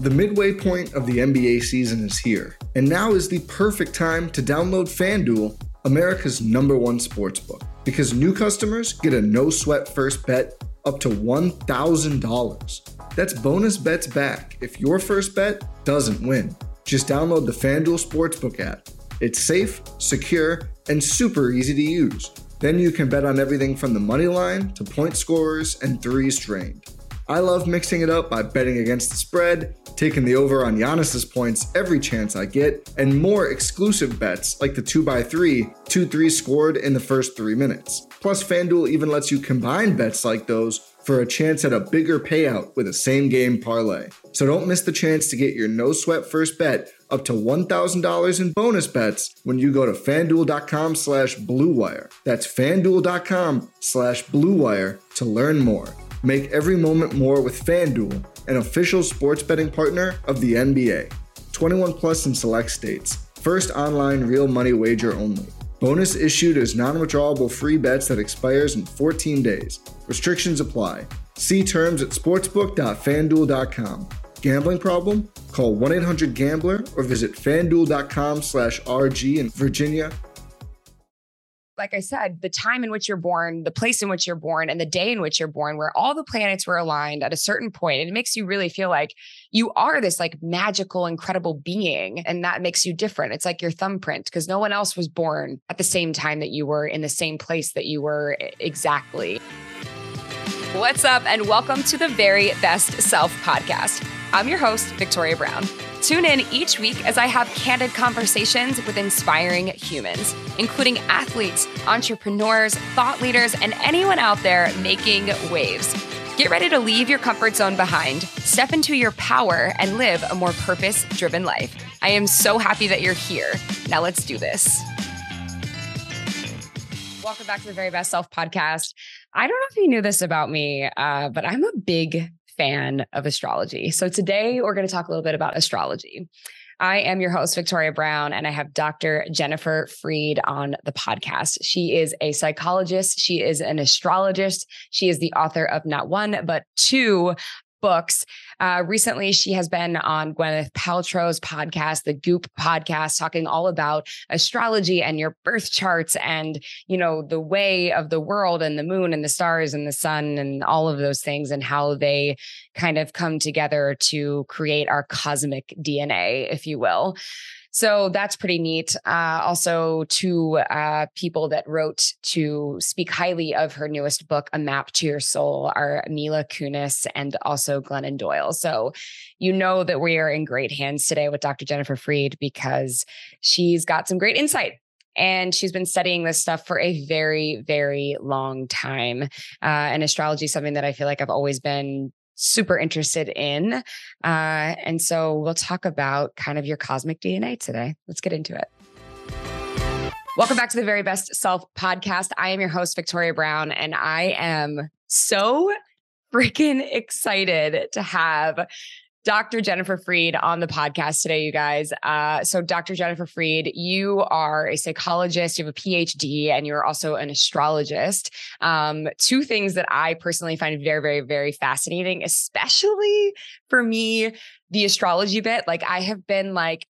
The midway point of the NBA season is here, and now is the perfect time to download FanDuel, America's number one sportsbook, because new customers get a no sweat first bet up to $1,000. That's bonus bets back if your first bet doesn't win. Just download the FanDuel Sportsbook app. It's safe, secure, and super easy to use. Then you can bet on everything from the money line to point scorers and threes drained. I love mixing it up by betting against the spread, taking the over on Giannis's points every chance I get, and more exclusive bets like the 2x3, 2 3 scored in the first 3 minutes. Plus, FanDuel even lets you combine bets like those for a chance at a bigger payout with a same game parlay. So don't miss the chance to get your no sweat first bet up to $1,000 in bonus bets when you go to fanduel.com slash bluewire. That's fanduel.com slash bluewire to learn more. Make every moment more with FanDuel, an official sports betting partner of the NBA. 21 plus in select states. First online real money wager only. Bonus issued as non-withdrawable free bets that expires in 14 days. Restrictions apply. See terms at sportsbook.fanduel.com. Gambling problem? Call 1-800-GAMBLER or visit fanduel.com slash RG in Virginia, like I said, the time in which you're born, the place in which you're born, and the day in which you're born, where all the planets were aligned at a certain point, and it makes you really feel like you are this like magical, incredible being. And that makes you different. It's like your thumbprint because no one else was born at the same time that you were in the same place that you were exactly. What's up, and welcome to the Very Best Self podcast. I'm your host, Victoria Brown. Tune in each week as I have candid conversations with inspiring humans, including athletes, entrepreneurs, thought leaders, and anyone out there making waves. Get ready to leave your comfort zone behind, step into your power, and live a more purpose driven life. I am so happy that you're here. Now let's do this. Welcome back to the Very Best Self podcast. I don't know if you knew this about me, uh, but I'm a big fan of astrology. So today we're going to talk a little bit about astrology. I am your host, Victoria Brown, and I have Dr. Jennifer Freed on the podcast. She is a psychologist, she is an astrologist, she is the author of not one, but two books. Uh, recently, she has been on Gwyneth Paltrow's podcast, the Goop podcast, talking all about astrology and your birth charts and, you know, the way of the world and the moon and the stars and the sun and all of those things and how they kind of come together to create our cosmic DNA, if you will. So that's pretty neat. Uh, also, two uh, people that wrote to speak highly of her newest book, A Map to Your Soul, are Mila Kunis and also Glennon Doyle. So you know that we are in great hands today with Dr. Jennifer Freed because she's got some great insight and she's been studying this stuff for a very very long time uh, and astrology is something that i feel like i've always been super interested in. Uh, and so we'll talk about kind of your cosmic DNA today. Let's get into it. Welcome back to the Very Best Self podcast. I am your host, Victoria Brown, and I am so freaking excited to have Dr. Jennifer Freed on the podcast today, you guys. Uh, so, Dr. Jennifer Freed, you are a psychologist, you have a PhD, and you're also an astrologist. Um, two things that I personally find very, very, very fascinating, especially for me, the astrology bit. Like, I have been like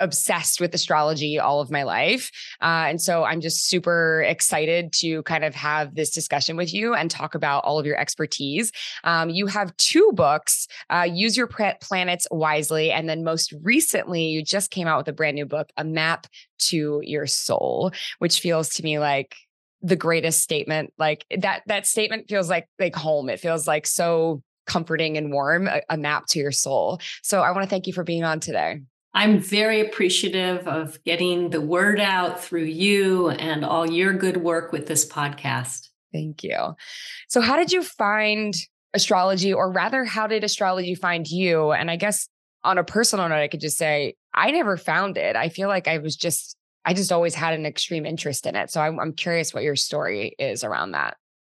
obsessed with astrology all of my life. Uh, and so I'm just super excited to kind of have this discussion with you and talk about all of your expertise. Um, you have two books, uh, Use Your Planets Wisely. And then most recently, you just came out with a brand new book, A Map to Your Soul, which feels to me like the greatest statement like that that statement feels like like home it feels like so comforting and warm a, a map to your soul so i want to thank you for being on today I'm very appreciative of getting the word out through you and all your good work with this podcast. Thank you. So, how did you find astrology, or rather, how did astrology find you? And I guess on a personal note, I could just say I never found it. I feel like I was just, I just always had an extreme interest in it. So, I'm, I'm curious what your story is around that.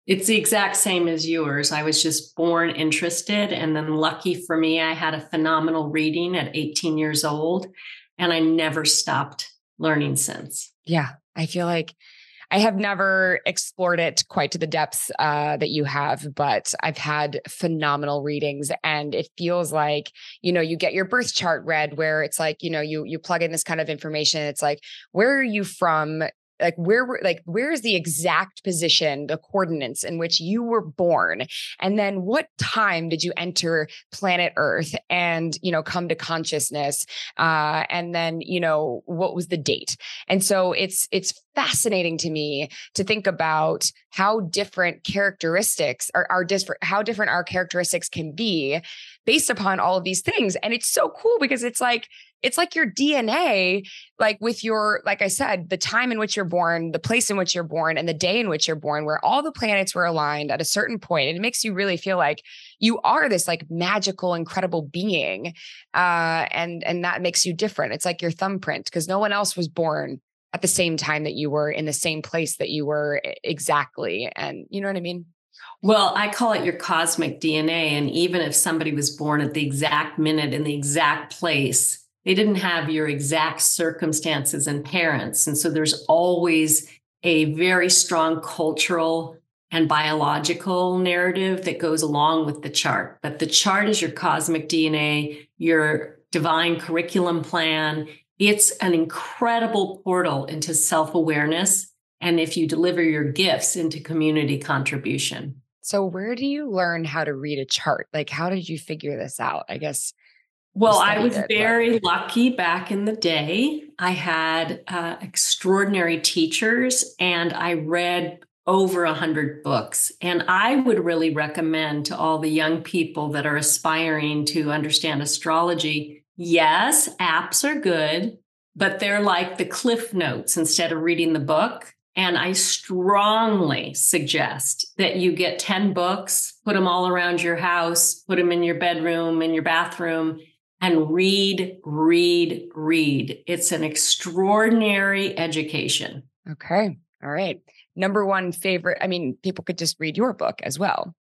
It's the exact same as yours. I was just born interested. And then, lucky for me, I had a phenomenal reading at 18 years old, and I never stopped learning since. Yeah. I feel like I have never explored it quite to the depths uh, that you have, but I've had phenomenal readings, and it feels like you know you get your birth chart read, where it's like you know you you plug in this kind of information. It's like where are you from? Like where were like where is the exact position the coordinates in which you were born? And then what time did you enter planet earth and you know come to consciousness? Uh and then you know what was the date? And so it's it's fascinating to me to think about how different characteristics are, are different how different our characteristics can be based upon all of these things. And it's so cool because it's like it's like your DNA, like with your, like I said, the time in which you're born, the place in which you're born, and the day in which you're born, where all the planets were aligned at a certain point. And it makes you really feel like you are this like magical, incredible being. Uh, and and that makes you different. It's like your thumbprint, because no one else was born at the same time that you were in the same place that you were exactly. And you know what I mean? Well, I call it your cosmic DNA. And even if somebody was born at the exact minute in the exact place, they didn't have your exact circumstances and parents. And so there's always a very strong cultural and biological narrative that goes along with the chart. But the chart is your cosmic DNA, your divine curriculum plan. It's an incredible portal into self awareness. And if you deliver your gifts into community contribution. So, where do you learn how to read a chart? Like, how did you figure this out? I guess well, I was very but... lucky back in the day. I had uh, extraordinary teachers and I read over a hundred books. And I would really recommend to all the young people that are aspiring to understand astrology. Yes, apps are good, but they're like the cliff notes instead of reading the book. And I strongly suggest that you get 10 books, put them all around your house, put them in your bedroom, in your bathroom, and read, read, read. It's an extraordinary education. Okay. All right. Number one favorite. I mean, people could just read your book as well.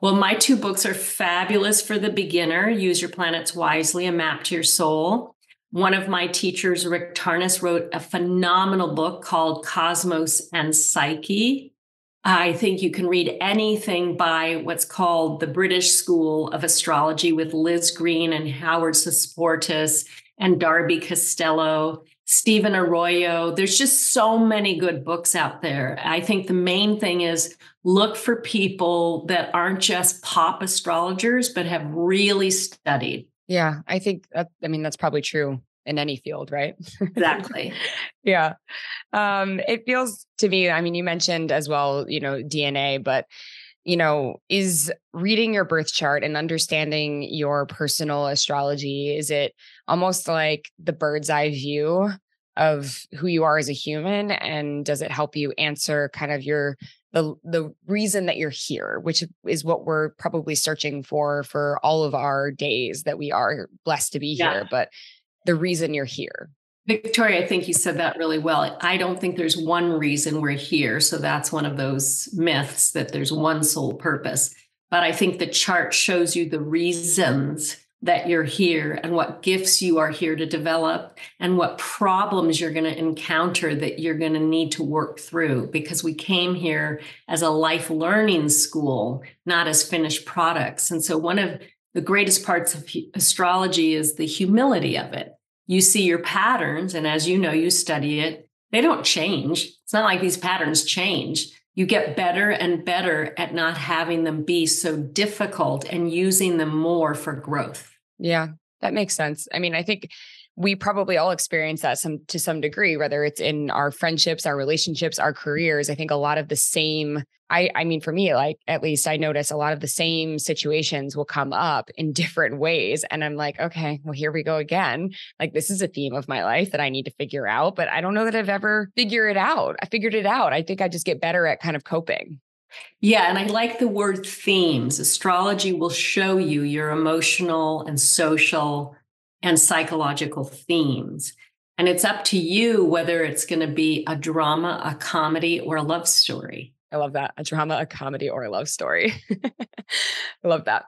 Well, my two books are fabulous for the beginner Use Your Planets Wisely, A Map to Your Soul. One of my teachers, Rick Tarnas, wrote a phenomenal book called Cosmos and Psyche. I think you can read anything by what's called the British School of Astrology with Liz Greene and Howard Sasportas and Darby Costello, Stephen Arroyo. There's just so many good books out there. I think the main thing is look for people that aren't just pop astrologers, but have really studied. Yeah, I think that, I mean, that's probably true in any field, right? Exactly. yeah. Um, it feels to me, I mean, you mentioned as well, you know, DNA, but you know, is reading your birth chart and understanding your personal astrology, is it almost like the bird's eye view of who you are as a human? And does it help you answer kind of your the the reason that you're here, which is what we're probably searching for for all of our days that we are blessed to be yeah. here. But the reason you're here. Victoria, I think you said that really well. I don't think there's one reason we're here. So that's one of those myths that there's one sole purpose. But I think the chart shows you the reasons that you're here and what gifts you are here to develop and what problems you're going to encounter that you're going to need to work through because we came here as a life learning school, not as finished products. And so one of the greatest parts of astrology is the humility of it you see your patterns. And as you know, you study it, they don't change. It's not like these patterns change. You get better and better at not having them be so difficult and using them more for growth. Yeah, that makes sense. I mean, I think we probably all experience that some to some degree whether it's in our friendships our relationships our careers. I think a lot of the same i i mean for me like at least i notice a lot of the same situations will come up in different ways and i'm like okay well here we go again. Like this is a theme of my life that i need to figure out but i don't know that i've ever figured it out. I figured it out. I think i just get better at kind of coping. Yeah, and I like the word themes. Astrology will show you your emotional and social and psychological themes. And it's up to you whether it's going to be a drama, a comedy, or a love story. I love that. A drama, a comedy, or a love story. I love that.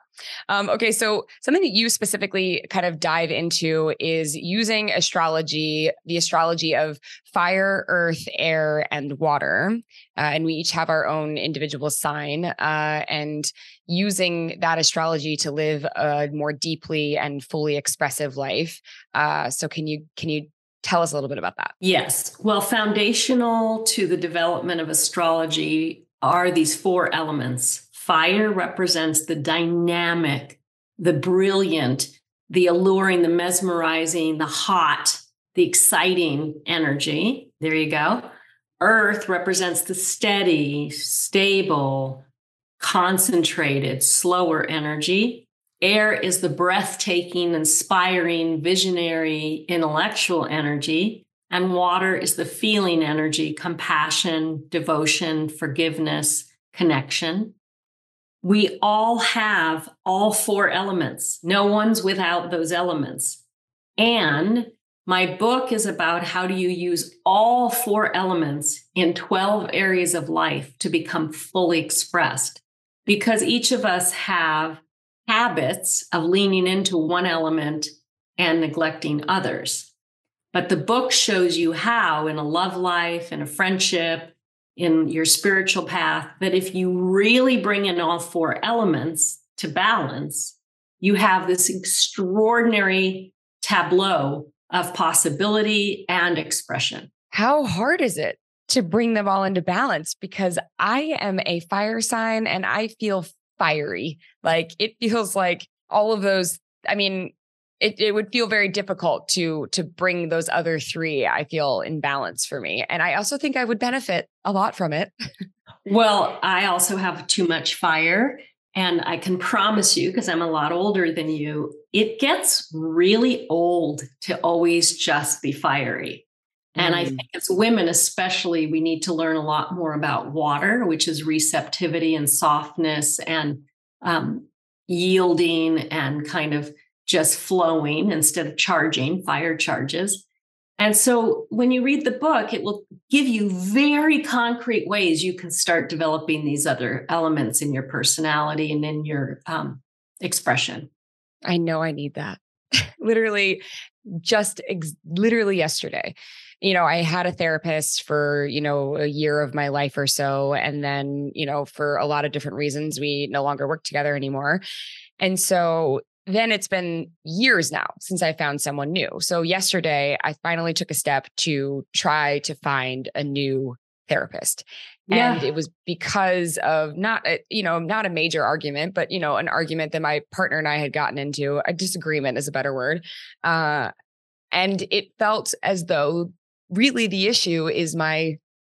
Um, okay, so something that you specifically kind of dive into is using astrology, the astrology of fire, earth, air, and water. Uh, and we each have our own individual sign, uh, and using that astrology to live a more deeply and fully expressive life. Uh, so, can you can you tell us a little bit about that? Yes. Well, foundational to the development of astrology are these four elements Fire represents the dynamic, the brilliant, the alluring, the mesmerizing, the hot, the exciting energy. There you go. Earth represents the steady, stable, concentrated, slower energy. Air is the breathtaking, inspiring, visionary, intellectual energy. And water is the feeling energy, compassion, devotion, forgiveness, connection. We all have all four elements. No one's without those elements. And my book is about how do you use all four elements in 12 areas of life to become fully expressed. Because each of us have habits of leaning into one element and neglecting others. But the book shows you how in a love life, in a friendship, in your spiritual path that if you really bring in all four elements to balance, you have this extraordinary tableau of possibility and expression. How hard is it to bring them all into balance? Because I am a fire sign and I feel fiery. Like it feels like all of those. I mean, it, it would feel very difficult to to bring those other three i feel in balance for me and i also think i would benefit a lot from it well i also have too much fire and i can promise you because i'm a lot older than you it gets really old to always just be fiery and I mm. think as women, especially, we need to learn a lot more about water, which is receptivity and softness and um, yielding and kind of just flowing instead of charging, fire charges. And so when you read the book, it will give you very concrete ways you can start developing these other elements in your personality and in your um, expression. I know I need that. literally, just ex- literally yesterday. You know, I had a therapist for, you know, a year of my life or so. And then, you know, for a lot of different reasons, we no longer work together anymore. And so then it's been years now since I found someone new. So yesterday, I finally took a step to try to find a new therapist. Yeah. And it was because of not, a, you know, not a major argument, but, you know, an argument that my partner and I had gotten into, a disagreement is a better word. Uh, and it felt as though really the issue is my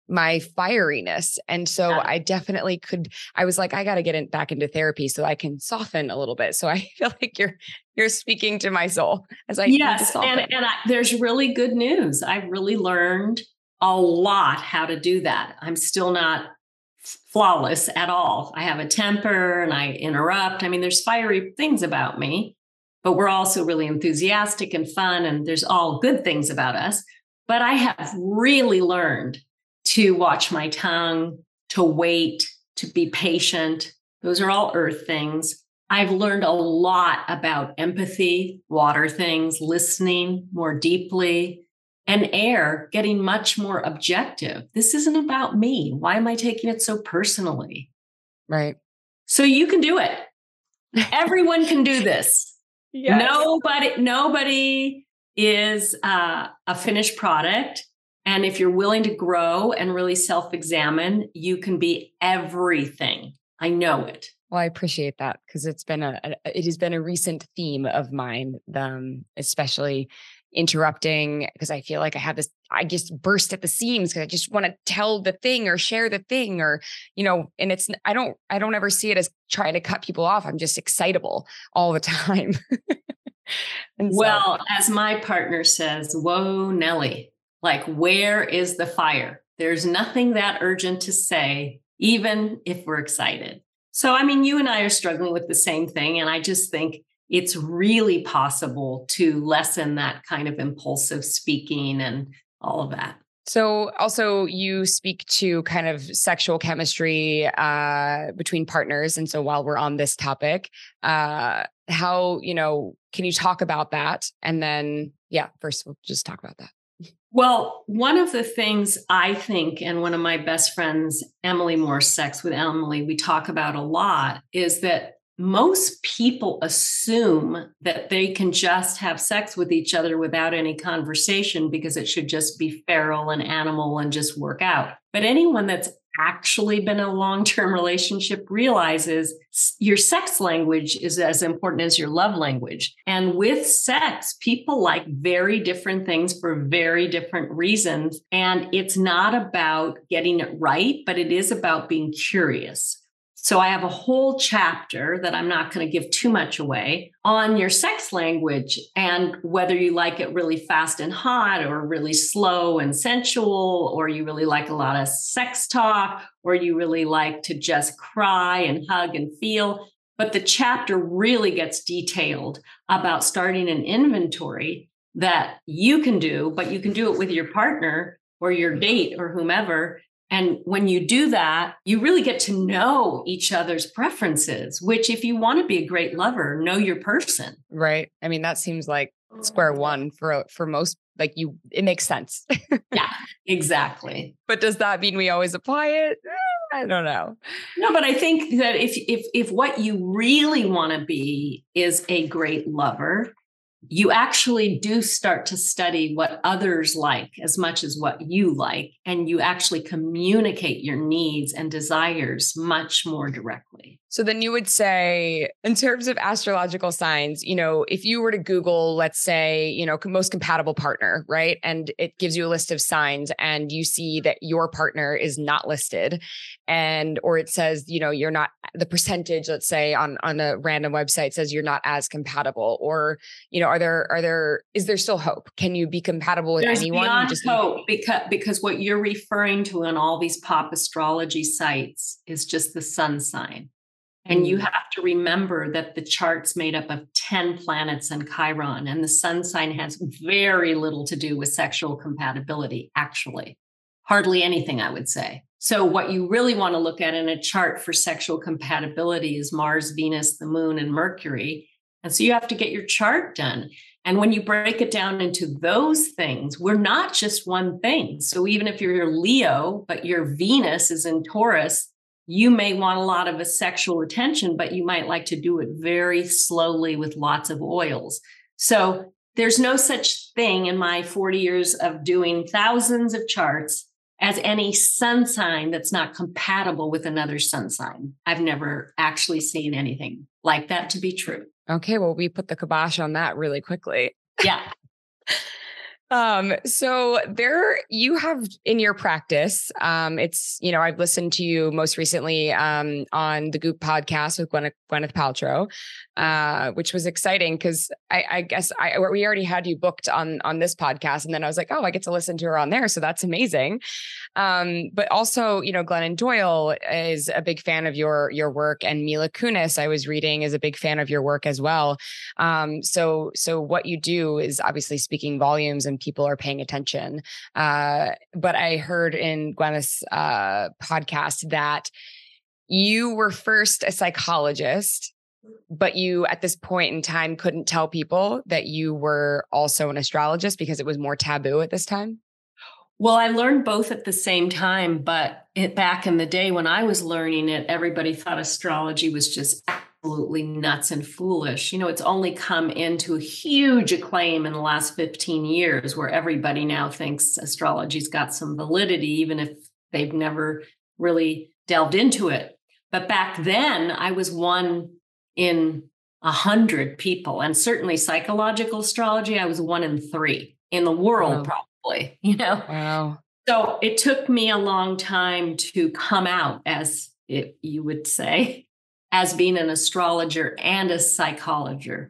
my fieriness. And so yeah. I definitely could, I was like, I got to get in, back into therapy so I can soften a little bit. So I feel like you're, you're speaking to my soul as I, yes. And, and I, there's really good news. I've really learned a lot how to do that. I'm still not flawless at all. I have a temper and I interrupt. I mean, there's fiery things about me, but we're also really enthusiastic and fun. And there's all good things about us. But I have really learned to watch my tongue, to wait, to be patient. Those are all earth things. I've learned a lot about empathy, water things, listening more deeply, and air, getting much more objective. This isn't about me. Why am I taking it so personally? Right. So you can do it. Everyone can do this. Yes. Nobody, nobody is uh, a finished product. And if you're willing to grow and really self examine, you can be everything. I know it. Well, I appreciate that because it's been a, a, it has been a recent theme of mine, um, especially interrupting because I feel like I have this, I just burst at the seams because I just want to tell the thing or share the thing or, you know, and it's, I don't, I don't ever see it as trying to cut people off. I'm just excitable all the time. well, so, as my partner says, whoa, Nellie, like, where is the fire? There's nothing that urgent to say, even if we're excited. So, I mean, you and I are struggling with the same thing. And I just think it's really possible to lessen that kind of impulsive speaking and all of that. So, also, you speak to kind of sexual chemistry uh, between partners. And so, while we're on this topic, uh, how, you know, can you talk about that? And then, yeah, first, we'll just talk about that. Well, one of the things I think, and one of my best friends, Emily Morse, Sex with Emily, we talk about a lot is that most people assume that they can just have sex with each other without any conversation because it should just be feral and animal and just work out. But anyone that's actually been in a long term relationship realizes your sex language is as important as your love language. And with sex, people like very different things for very different reasons. And it's not about getting it right, but it is about being curious. So I have a whole chapter that I'm not going to give too much away on your sex language and whether you like it really fast and hot or really slow and sensual, or you really like a lot of sex talk, or you really like to just cry and hug and feel. But the chapter really gets detailed about starting an inventory that you can do, but you can do it with your partner or your date or whomever and when you do that, you really get to know each other's preferences, which, if you want to be a great lover, know your person. Right. I mean, that seems like square one for for most like you it makes sense. Yeah exactly. But does that mean we always apply it? Eh, i don't know. No but i think that if if if what you really want to be is a great lover you actually do start to study what others like as much as what you like, and you actually communicate your needs and desires much more directly. So then you would say, in terms of astrological signs, you know, if you were to Google, let's say, you know, most compatible partner, right? And it gives you a list of signs and you see that your partner is not listed and, or it says, you know, you're not the percentage, let's say on, on a random website says you're not as compatible or, you know, are there, are there, is there still hope? Can you be compatible with There's anyone? Beyond just hope because, because what you're referring to in all these pop astrology sites is just the sun sign. And you mm. have to remember that the chart's made up of 10 planets and Chiron, and the sun sign has very little to do with sexual compatibility, actually. Hardly anything, I would say. So, what you really want to look at in a chart for sexual compatibility is Mars, Venus, the moon, and Mercury. And so you have to get your chart done. And when you break it down into those things, we're not just one thing. So even if you're Leo, but your Venus is in Taurus, you may want a lot of a sexual attention, but you might like to do it very slowly with lots of oils. So there's no such thing in my 40 years of doing thousands of charts as any sun sign that's not compatible with another sun sign. I've never actually seen anything like that to be true. Okay, well, we put the kibosh on that really quickly. Yeah. Um, so there you have in your practice, um, it's, you know, I've listened to you most recently um, on the Goop podcast with Gwyneth, Gwyneth Paltrow, uh, which was exciting because I, I, guess I we already had you booked on on this podcast, and then I was like, oh, I get to listen to her on there, so that's amazing. Um, but also, you know, Glennon Doyle is a big fan of your your work, and Mila Kunis, I was reading, is a big fan of your work as well. Um, so so what you do is obviously speaking volumes and people are paying attention. Uh, but I heard in Gwyneth's uh, podcast that you were first a psychologist, but you at this point in time couldn't tell people that you were also an astrologist because it was more taboo at this time. Well, I learned both at the same time, but it, back in the day when I was learning it, everybody thought astrology was just absolutely nuts and foolish. You know, it's only come into huge acclaim in the last 15 years where everybody now thinks astrology's got some validity, even if they've never really delved into it. But back then, I was one in a hundred people, and certainly psychological astrology, I was one in three in the world, wow. probably, you know? Wow. So it took me a long time to come out, as it, you would say as being an astrologer and a psychologer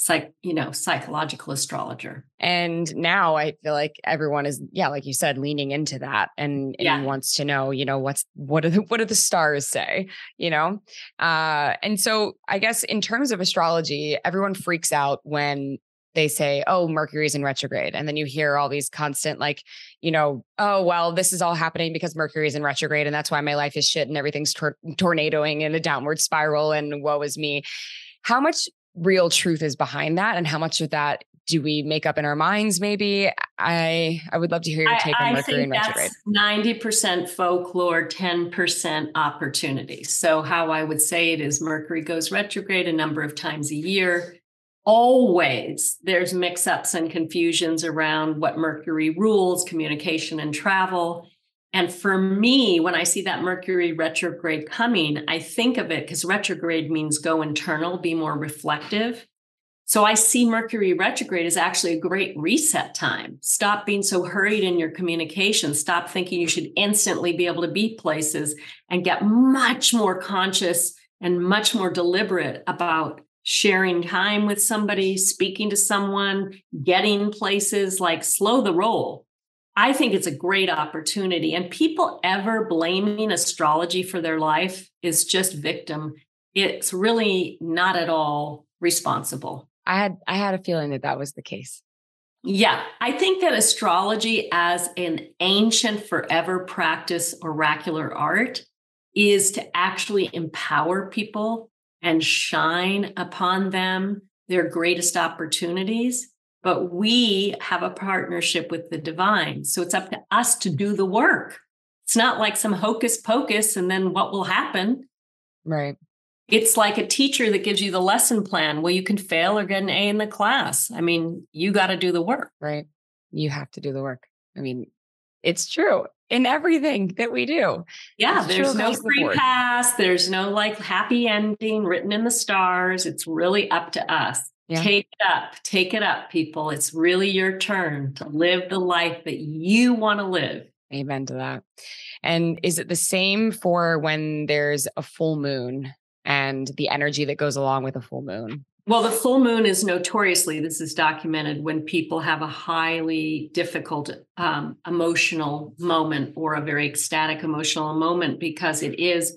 psych you know psychological astrologer and now i feel like everyone is yeah like you said leaning into that and, and yeah. wants to know you know what's what are the, what do the stars say you know uh and so i guess in terms of astrology everyone freaks out when they say, oh, Mercury's in retrograde. And then you hear all these constant, like, you know, oh, well, this is all happening because Mercury's in retrograde. And that's why my life is shit and everything's tor- tornadoing in a downward spiral and woe is me. How much real truth is behind that? And how much of that do we make up in our minds maybe i i would love to hear your take I, on mercury and retrograde 90% folklore 10% opportunity so how i would say it is mercury goes retrograde a number of times a year always there's mix-ups and confusions around what mercury rules communication and travel and for me when i see that mercury retrograde coming i think of it because retrograde means go internal be more reflective so I see Mercury retrograde as actually a great reset time. Stop being so hurried in your communication. Stop thinking you should instantly be able to be places and get much more conscious and much more deliberate about sharing time with somebody, speaking to someone, getting places like slow the roll. I think it's a great opportunity. And people ever blaming astrology for their life is just victim. It's really not at all responsible. I had I had a feeling that that was the case. Yeah, I think that astrology as an ancient forever practice oracular art is to actually empower people and shine upon them their greatest opportunities. But we have a partnership with the divine. So it's up to us to do the work. It's not like some hocus pocus and then what will happen. Right. It's like a teacher that gives you the lesson plan. Well, you can fail or get an A in the class. I mean, you got to do the work. Right. You have to do the work. I mean, it's true in everything that we do. Yeah, it's there's no free the pass. There's no like happy ending written in the stars. It's really up to us. Yeah. Take it up. Take it up, people. It's really your turn to live the life that you want to live. Amen to that. And is it the same for when there's a full moon? and the energy that goes along with a full moon? Well, the full moon is notoriously, this is documented when people have a highly difficult um, emotional moment or a very ecstatic emotional moment because it is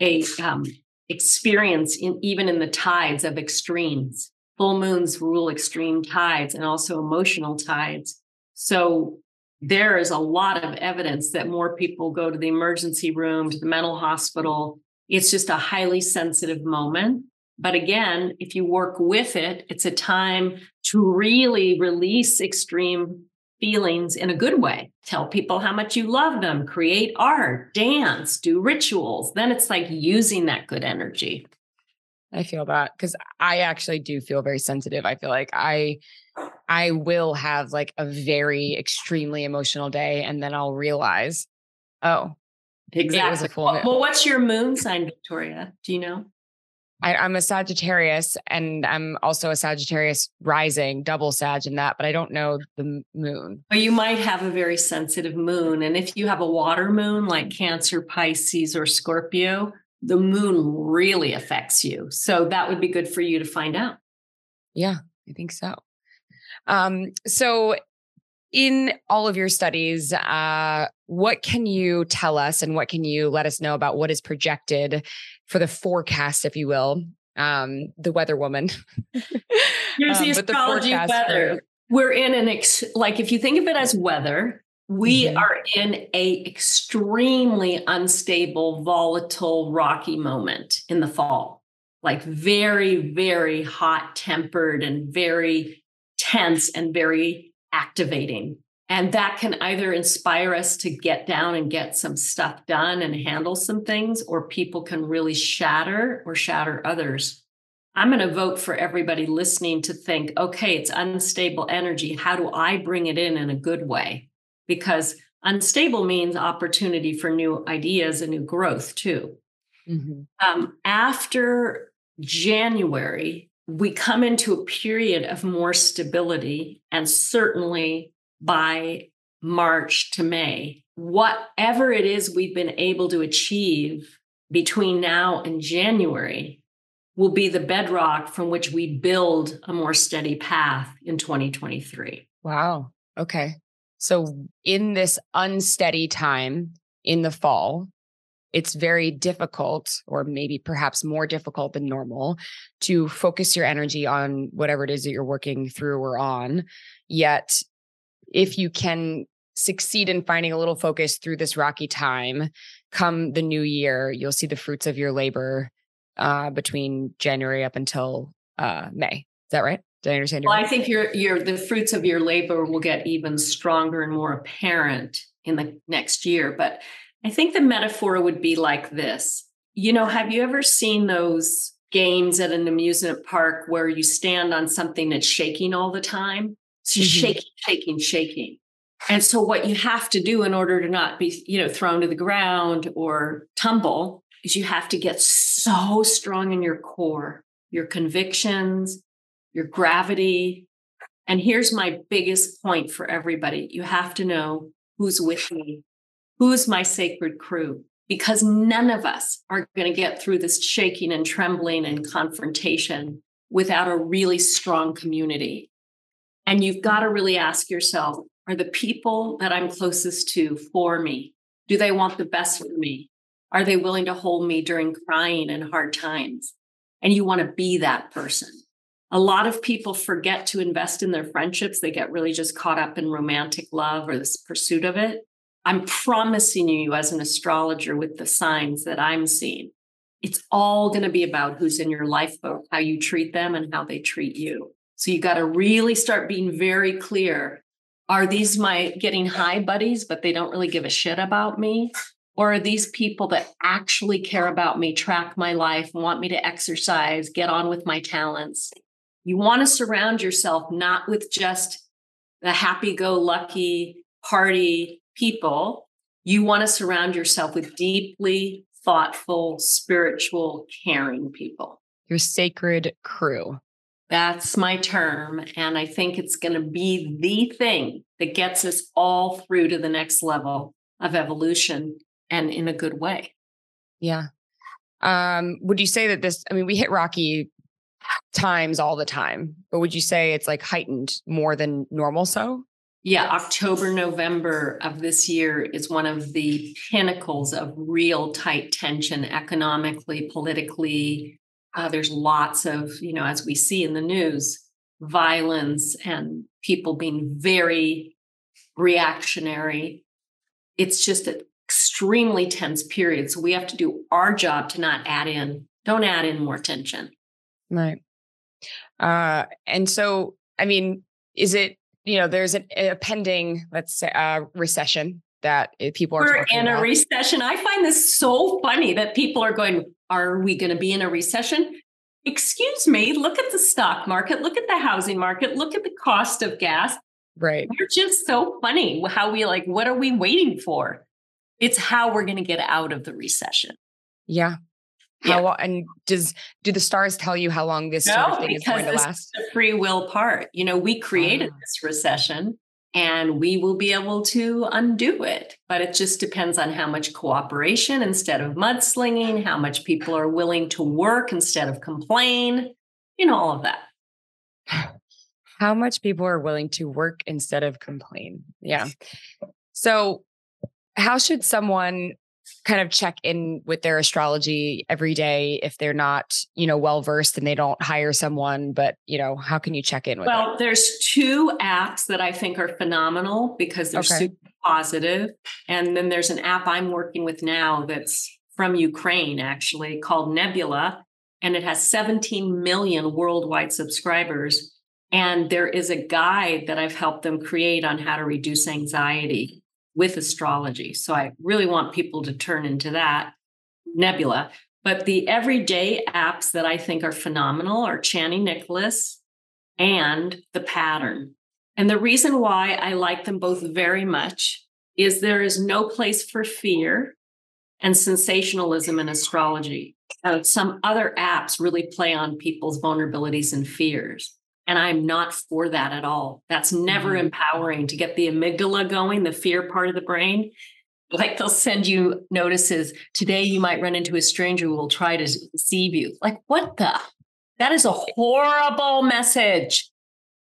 a um, experience in even in the tides of extremes. Full moons rule extreme tides and also emotional tides. So there is a lot of evidence that more people go to the emergency room, to the mental hospital, it's just a highly sensitive moment. But again, if you work with it, it's a time to really release extreme feelings in a good way. Tell people how much you love them, create art, dance, do rituals. Then it's like using that good energy. I feel that because I actually do feel very sensitive. I feel like I I will have like a very extremely emotional day and then I'll realize, oh, Exactly. Well, well, what's your moon sign, Victoria? Do you know? I, am a Sagittarius and I'm also a Sagittarius rising, double Sag in that, but I don't know the moon. Well, you might have a very sensitive moon. And if you have a water moon like Cancer, Pisces, or Scorpio, the moon really affects you. So that would be good for you to find out. Yeah, I think so. Um, so in all of your studies, uh, what can you tell us and what can you let us know about what is projected for the forecast, if you will? Um, the weather woman. Here's the um, astrology the weather. For- We're in an ex- like if you think of it as weather, we mm-hmm. are in a extremely unstable, volatile, rocky moment in the fall. Like very, very hot tempered and very tense and very activating. And that can either inspire us to get down and get some stuff done and handle some things, or people can really shatter or shatter others. I'm going to vote for everybody listening to think, okay, it's unstable energy. How do I bring it in in a good way? Because unstable means opportunity for new ideas and new growth, too. Mm-hmm. Um, after January, we come into a period of more stability. And certainly by March to May, whatever it is we've been able to achieve between now and January will be the bedrock from which we build a more steady path in 2023. Wow. Okay. So, in this unsteady time in the fall, it's very difficult, or maybe perhaps more difficult than normal, to focus your energy on whatever it is that you're working through or on. Yet, if you can succeed in finding a little focus through this rocky time, come the new year, you'll see the fruits of your labor uh, between January up until uh, May. Is that right? Did I understand? Well, right? I think your your the fruits of your labor will get even stronger and more apparent in the next year. But I think the metaphor would be like this. You know, have you ever seen those games at an amusement park where you stand on something that's shaking all the time? So mm-hmm. shaking, shaking, shaking. And so what you have to do in order to not be, you know, thrown to the ground or tumble is you have to get so strong in your core, your convictions, your gravity. And here's my biggest point for everybody. You have to know who's with me, who's my sacred crew, because none of us are going to get through this shaking and trembling and confrontation without a really strong community. And you've got to really ask yourself, are the people that I'm closest to for me? Do they want the best for me? Are they willing to hold me during crying and hard times? And you want to be that person. A lot of people forget to invest in their friendships. They get really just caught up in romantic love or this pursuit of it. I'm promising you, as an astrologer, with the signs that I'm seeing, it's all going to be about who's in your lifeboat, how you treat them, and how they treat you. So you got to really start being very clear. Are these my getting high buddies, but they don't really give a shit about me? Or are these people that actually care about me, track my life, want me to exercise, get on with my talents? You want to surround yourself not with just the happy go lucky party people. You want to surround yourself with deeply thoughtful, spiritual, caring people. Your sacred crew. That's my term. And I think it's going to be the thing that gets us all through to the next level of evolution and in a good way. Yeah. Um, would you say that this, I mean, we hit rocky times all the time, but would you say it's like heightened more than normal so? Yeah, October, November of this year is one of the pinnacles of real tight tension economically, politically. Uh, there's lots of, you know, as we see in the news, violence and people being very reactionary. It's just an extremely tense period. So we have to do our job to not add in, don't add in more tension. Right. Uh, and so, I mean, is it, you know, there's a, a pending, let's say, uh, recession that people are We're in about. a recession. I find this so funny that people are going, are we going to be in a recession? Excuse me, look at the stock market, look at the housing market, look at the cost of gas. Right. You're just so funny how we like, what are we waiting for? It's how we're going to get out of the recession. Yeah. How yeah. and does do the stars tell you how long this no, sort of thing is going to last? the free will part. You know, we created oh. this recession and we will be able to undo it. But it just depends on how much cooperation instead of mudslinging, how much people are willing to work instead of complain, you know, all of that. How much people are willing to work instead of complain. Yeah. So how should someone kind of check in with their astrology every day if they're not you know well versed and they don't hire someone but you know how can you check in with well it? there's two apps that i think are phenomenal because they're okay. super positive and then there's an app i'm working with now that's from ukraine actually called nebula and it has 17 million worldwide subscribers and there is a guide that i've helped them create on how to reduce anxiety with astrology. So I really want people to turn into that nebula. But the everyday apps that I think are phenomenal are Chani Nicholas and The Pattern. And the reason why I like them both very much is there is no place for fear and sensationalism in astrology. Uh, some other apps really play on people's vulnerabilities and fears. And I'm not for that at all. That's never mm-hmm. empowering to get the amygdala going, the fear part of the brain. Like they'll send you notices today, you might run into a stranger who will try to deceive you. Like, what the? That is a horrible message.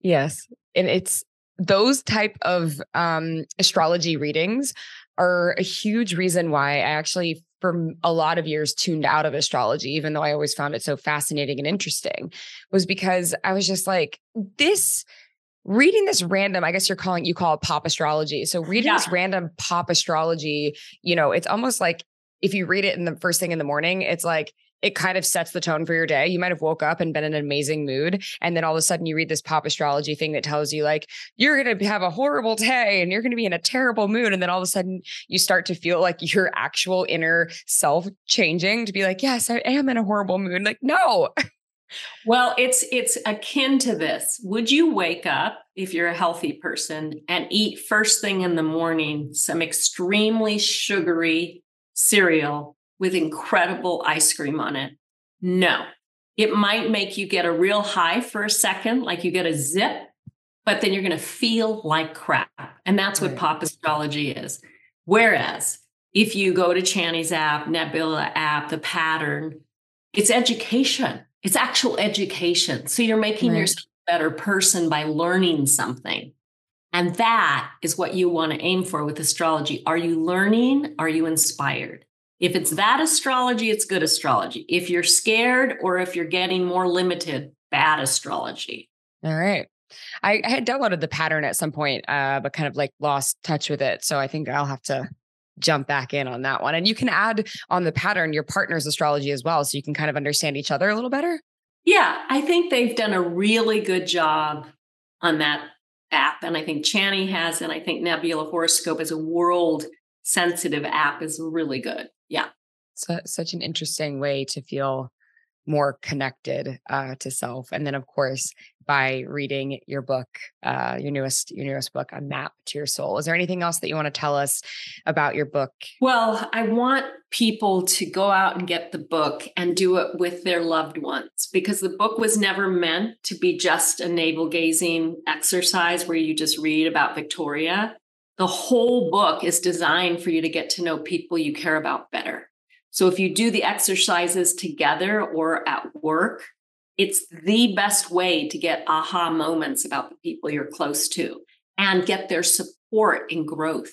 Yes. And it's those type of um, astrology readings are a huge reason why I actually for a lot of years tuned out of astrology, even though I always found it so fascinating and interesting, was because I was just like, this reading this random, I guess you're calling you call it pop astrology. So reading yeah. this random pop astrology, you know, it's almost like if you read it in the first thing in the morning, it's like it kind of sets the tone for your day. You might have woke up and been in an amazing mood. And then all of a sudden you read this pop astrology thing that tells you like, you're going to have a horrible day and you're going to be in a terrible mood. And then all of a sudden you start to feel like your actual inner self changing to be like, yes, I am in a horrible mood. Like, no. Well, it's it's akin to this. Would you wake up if you're a healthy person and eat first thing in the morning some extremely sugary cereal with incredible ice cream on it. No, it might make you get a real high for a second, like you get a zip, but then you're going to feel like crap. And that's what pop astrology is. Whereas if you go to Chani's app, Nebula app, the pattern, it's education. It's actual education. So you're making right. yourself a better person by learning something. And that is what you want to aim for with astrology. Are you learning? Are you inspired? If it's that astrology, it's good astrology. If you're scared or if you're getting more limited, bad astrology. All right. I, I had downloaded the pattern at some point, uh, but kind of like lost touch with it. So I think I'll have to jump back in on that one. And you can add on the pattern your partner's astrology as well. So you can kind of understand each other a little better. Yeah, I think they've done a really good job on that app. And I think Chani has, and I think Nebula Horoscope as a world sensitive app is really good. Yeah. So, such an interesting way to feel more connected uh, to self. And then, of course, by reading your book, uh, your newest your newest book, A Map to Your Soul. Is there anything else that you want to tell us about your book? Well, I want people to go out and get the book and do it with their loved ones because the book was never meant to be just a navel gazing exercise where you just read about Victoria the whole book is designed for you to get to know people you care about better. So if you do the exercises together or at work, it's the best way to get aha moments about the people you're close to and get their support and growth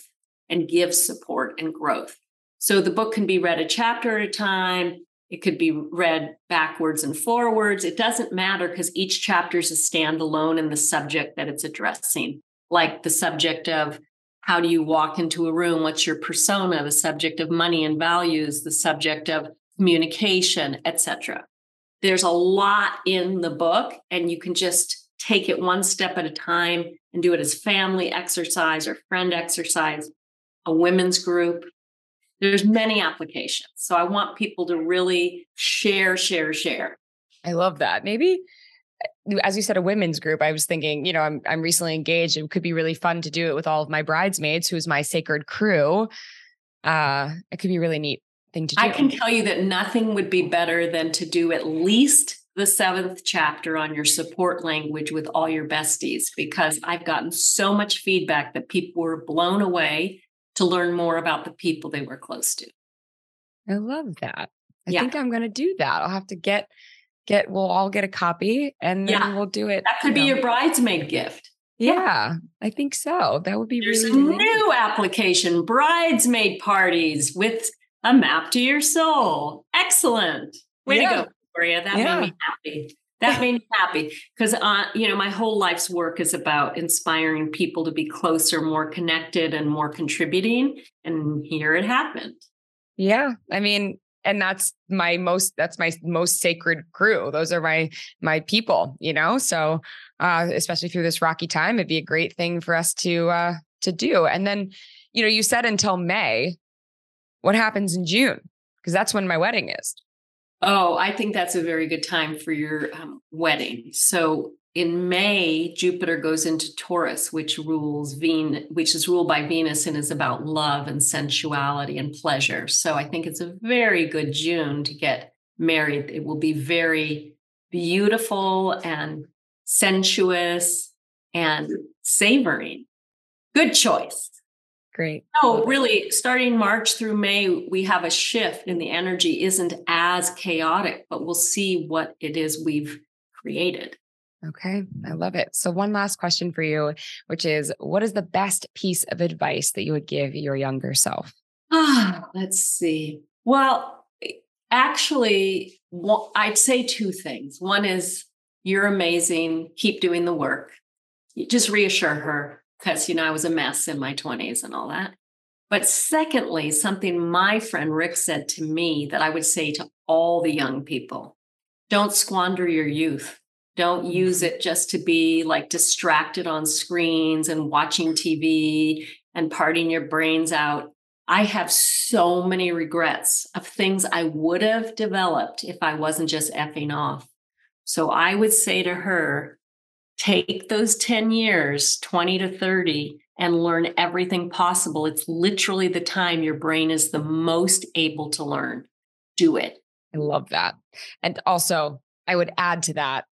and give support and growth. So the book can be read a chapter at a time. It could be read backwards and forwards. It doesn't matter because each chapter is a standalone in the subject that it's addressing, like the subject of how do you walk into a room? What's your persona? The subject of money and values the subject of communication etc there's a lot in the book and you can just take it one step at a time and do it as family exercise or friend exercise a women's group. There's many applications. So i want people to really share share share. I love that. Maybe as you said, a women's group, I was thinking, you know, I'm I'm recently engaged. It could be really fun to do it with all of my bridesmaids, who's my sacred crew. Uh, it could be a really neat thing to do. I can tell you that nothing would be better than to do at least the seventh chapter on your support language with all your besties, because I've gotten so much feedback that people were blown away to learn more about the people they were close to. I love that. I yeah. think I'm going to do that. I'll have to get get we'll all get a copy and then yeah. we'll do it. That could be know. your bridesmaid gift. Yeah, I think so. That would be There's really a new application, bridesmaid parties with a map to your soul. Excellent. Way yeah. to go, Victoria. That yeah. made me happy. That made me happy because, uh, you know, my whole life's work is about inspiring people to be closer, more connected, and more contributing. And here it happened. Yeah. I mean, and that's my most that's my most sacred crew. Those are my my people you know? So uh especially through this rocky time it'd be a great thing for us to uh to do. And then you know you said until may what happens in june? Because that's when my wedding is. Oh i think that's a very good time for your um, wedding. So in May, Jupiter goes into Taurus, which rules Venus, which is ruled by Venus and is about love and sensuality and pleasure. So I think it's a very good June to get married. It will be very beautiful and sensuous and savoring. Good choice. Great. So really starting March through May, we have a shift and the energy isn't as chaotic, but we'll see what it is we've created. Okay, I love it. So, one last question for you, which is what is the best piece of advice that you would give your younger self? Ah, let's see. Well, actually, I'd say two things. One is you're amazing. Keep doing the work. Just reassure her because, you know, I was a mess in my 20s and all that. But secondly, something my friend Rick said to me that I would say to all the young people don't squander your youth. Don't use it just to be like distracted on screens and watching TV and partying your brains out. I have so many regrets of things I would have developed if I wasn't just effing off. So I would say to her, take those 10 years, 20 to 30, and learn everything possible. It's literally the time your brain is the most able to learn. Do it. I love that. And also, I would add to that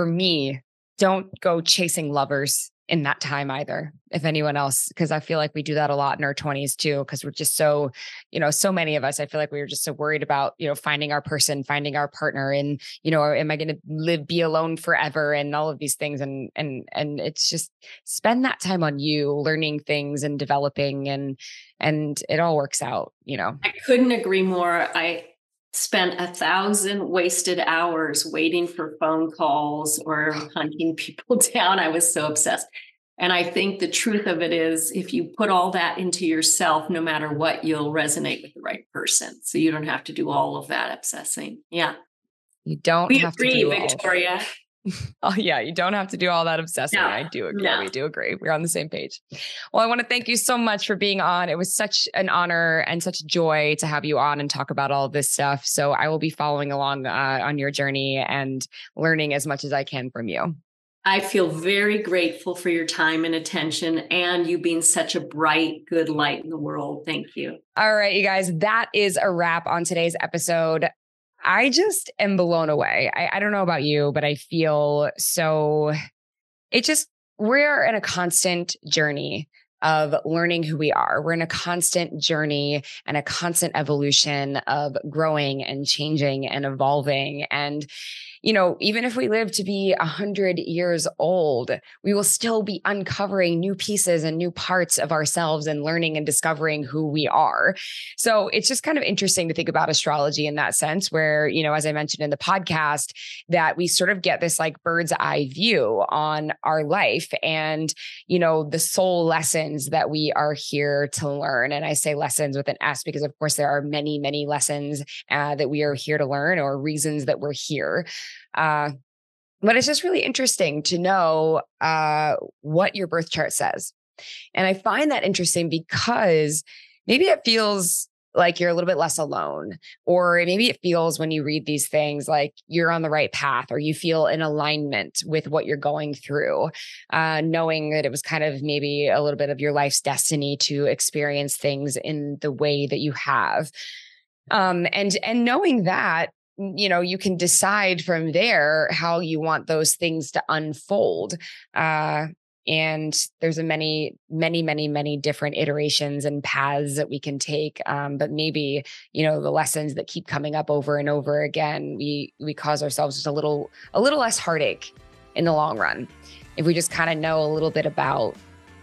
for me, don't go chasing lovers in that time either if anyone else because i feel like we do that a lot in our 20s too because we're just so you know so many of us i feel like we were just so worried about you know finding our person finding our partner and you know am i going to live be alone forever and all of these things and and and it's just spend that time on you learning things and developing and and it all works out you know. I couldn't agree more. I spent a thousand wasted hours waiting for phone calls or hunting people down. I was so obsessed. And I think the truth of it is, if you put all that into yourself, no matter what, you'll resonate with the right person. So you don't have to do all of that obsessing. Yeah. You don't we have agree, to do Victoria. oh yeah, you don't have to do all that obsessing. No, I do agree. No. We do agree. We're on the same page. Well, I want to thank you so much for being on. It was such an honor and such joy to have you on and talk about all this stuff. So I will be following along uh, on your journey and learning as much as I can from you. I feel very grateful for your time and attention and you being such a bright, good light in the world. Thank you. All right, you guys, that is a wrap on today's episode. I just am blown away. I, I don't know about you, but I feel so, it just, we're in a constant journey of learning who we are. We're in a constant journey and a constant evolution of growing and changing and evolving. And you know, even if we live to be a hundred years old, we will still be uncovering new pieces and new parts of ourselves and learning and discovering who we are. So it's just kind of interesting to think about astrology in that sense, where, you know, as I mentioned in the podcast, that we sort of get this like bird's eye view on our life and, you know, the soul lessons that we are here to learn. And I say lessons with an S because, of course, there are many, many lessons uh, that we are here to learn or reasons that we're here. Uh, but it's just really interesting to know uh, what your birth chart says. And I find that interesting because maybe it feels like you're a little bit less alone, or maybe it feels when you read these things like you're on the right path, or you feel in alignment with what you're going through, uh, knowing that it was kind of maybe a little bit of your life's destiny to experience things in the way that you have. Um, and and knowing that you know you can decide from there how you want those things to unfold uh, and there's a many many many many different iterations and paths that we can take um, but maybe you know the lessons that keep coming up over and over again we we cause ourselves just a little a little less heartache in the long run if we just kind of know a little bit about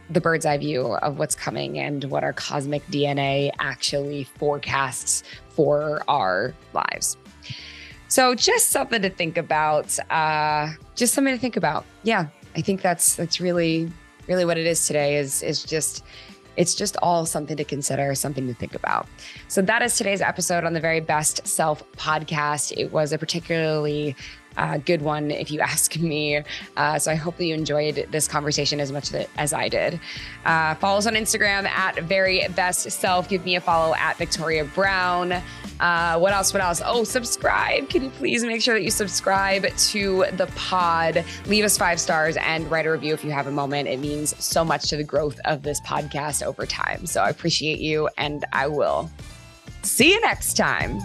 the bird's eye view of what's coming and what our cosmic DNA actually forecasts for our lives. So just something to think about. Uh, just something to think about. Yeah, I think that's that's really really what it is today. Is is just it's just all something to consider, something to think about. So that is today's episode on the Very Best Self podcast. It was a particularly good one, if you ask me. Uh, so I hope that you enjoyed this conversation as much as I did. Uh, follow us on Instagram at Very Best Self. Give me a follow at Victoria Brown. Uh, what else? What else? Oh, subscribe. Can you please make sure that you subscribe to the pod? Leave us five stars and write a review if you have a moment. It means so much to the growth of this podcast over time. So I appreciate you, and I will see you next time.